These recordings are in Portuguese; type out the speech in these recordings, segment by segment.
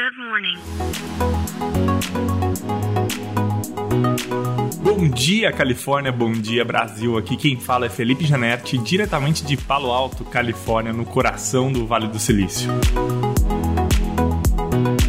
Good morning. Bom dia, Califórnia. Bom dia, Brasil. Aqui quem fala é Felipe Janetti, diretamente de Palo Alto, Califórnia, no coração do Vale do Silício.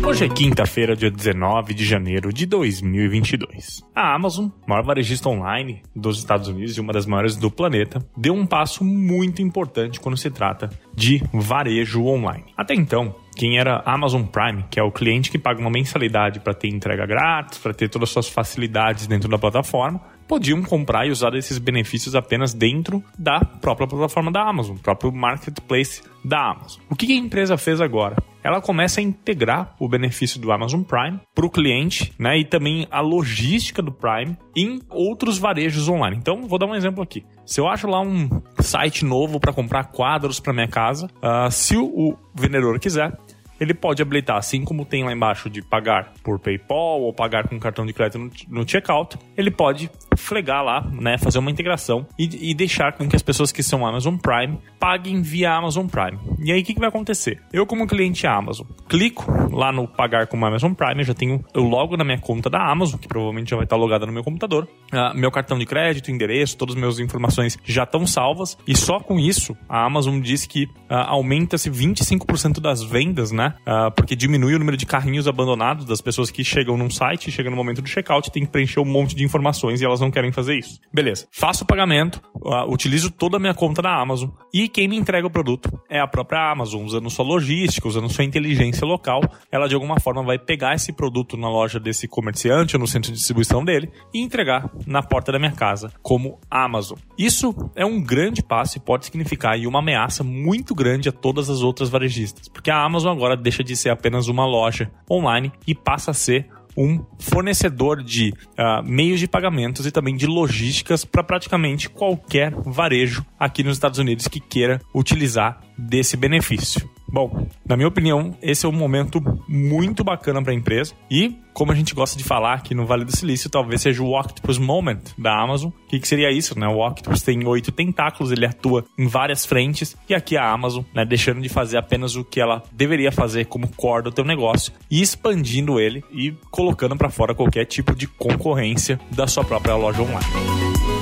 Hoje é quinta-feira, dia 19 de janeiro de 2022. A Amazon, maior varejista online dos Estados Unidos e uma das maiores do planeta, deu um passo muito importante quando se trata de varejo online. Até então, quem era Amazon Prime, que é o cliente que paga uma mensalidade para ter entrega grátis, para ter todas as suas facilidades dentro da plataforma, podiam comprar e usar esses benefícios apenas dentro da própria plataforma da Amazon, próprio marketplace da Amazon. O que a empresa fez agora? Ela começa a integrar o benefício do Amazon Prime para o cliente, né, e também a logística do Prime em outros varejos online. Então, vou dar um exemplo aqui. Se eu acho lá um site novo para comprar quadros para minha casa, uh, se o, o vendedor quiser, ele pode habilitar, assim como tem lá embaixo de pagar por PayPal ou pagar com cartão de crédito no, checkout, ele pode flegar lá, né, fazer uma integração e, e, deixar com que as pessoas que são Amazon Prime paguem via Amazon Prime. E aí o que, que, vai acontecer? Eu como cliente Amazon, clico lá no pagar com Amazon Prime, eu já tenho eu logo na minha conta da Amazon, que provavelmente já vai estar logada no meu computador, uh, meu cartão de crédito, endereço, todas as minhas informações já estão salvas e só com isso a Amazon diz que uh, aumenta-se 25% das vendas, né? Uh, porque diminui o número de carrinhos abandonados das pessoas que chegam num site, chegam no momento do checkout, tem que preencher um monte de informações e elas não querem fazer isso. Beleza. Faço o pagamento, uh, utilizo toda a minha conta da Amazon e quem me entrega o produto é a própria Amazon, usando sua logística, usando sua inteligência local. Ela de alguma forma vai pegar esse produto na loja desse comerciante ou no centro de distribuição dele e entregar na porta da minha casa como Amazon. Isso é um grande passo e pode significar uma ameaça muito grande a todas as outras varejistas, porque a Amazon agora deixa de ser apenas uma loja online e passa a ser um fornecedor de uh, meios de pagamentos e também de logísticas para praticamente qualquer varejo aqui nos Estados Unidos que queira utilizar desse benefício. Bom, na minha opinião, esse é um momento muito bacana para a empresa e, como a gente gosta de falar aqui no Vale do Silício, talvez seja o Octopus Moment da Amazon. O que, que seria isso? Né? O Octopus tem oito tentáculos, ele atua em várias frentes e aqui a Amazon, né, deixando de fazer apenas o que ela deveria fazer como core do teu negócio e expandindo ele e colocando para fora qualquer tipo de concorrência da sua própria loja online.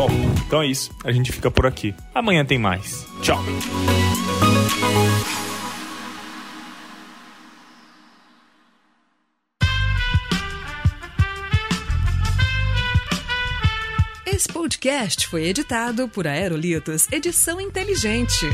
Bom, então é isso. A gente fica por aqui. Amanhã tem mais. Tchau. Esse podcast foi editado por Aerolitos Edição Inteligente.